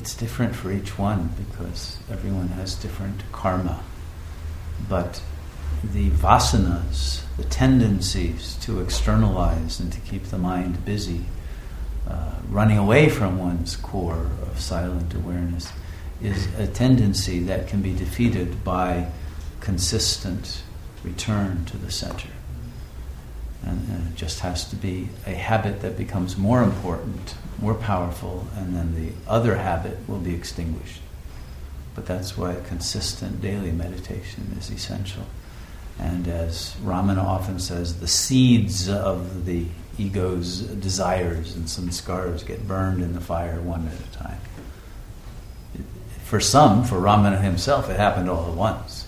it's different for each one because everyone has different karma. But the vasanas, the tendencies to externalize and to keep the mind busy, uh, running away from one's core of silent awareness, is a tendency that can be defeated by consistent return to the center. And, it just has to be a habit that becomes more important, more powerful, and then the other habit will be extinguished. But that's why consistent daily meditation is essential. And as Ramana often says, the seeds of the ego's desires and samskaras get burned in the fire one at a time. For some, for Ramana himself, it happened all at once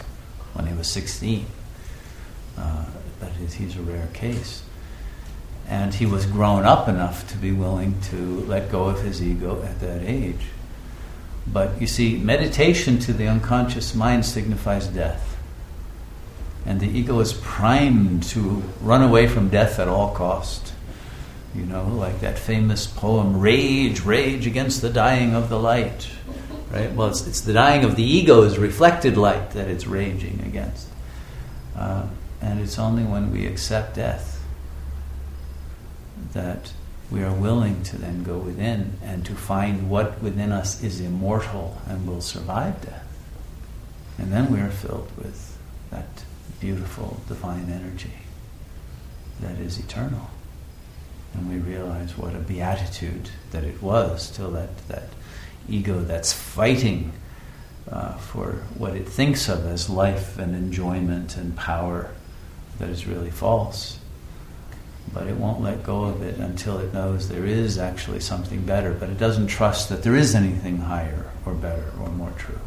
when he was 16. Uh, but he's a rare case. And he was grown up enough to be willing to let go of his ego at that age. But you see, meditation to the unconscious mind signifies death. And the ego is primed to run away from death at all cost. You know, like that famous poem, Rage, Rage Against the Dying of the Light. Right? Well, it's, it's the dying of the ego's reflected light that it's raging against. Uh, it's only when we accept death that we are willing to then go within and to find what within us is immortal and will survive death. And then we are filled with that beautiful divine energy that is eternal. And we realize what a beatitude that it was till that, that ego that's fighting uh, for what it thinks of as life and enjoyment and power that is really false. But it won't let go of it until it knows there is actually something better, but it doesn't trust that there is anything higher or better or more true.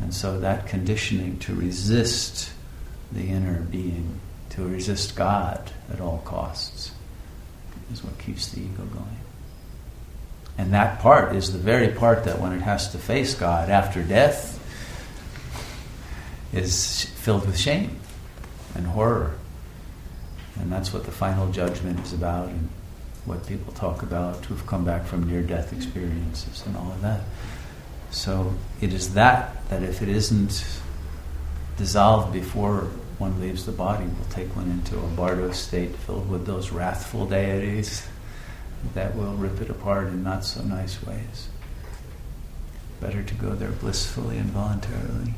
And so that conditioning to resist the inner being, to resist God at all costs, is what keeps the ego going. And that part is the very part that when it has to face God after death is filled with shame and horror. And that's what the final judgment is about and what people talk about who've come back from near death experiences and all of that. So it is that, that if it isn't dissolved before one leaves the body, will take one into a bardo state filled with those wrathful deities that will rip it apart in not so nice ways. Better to go there blissfully and voluntarily.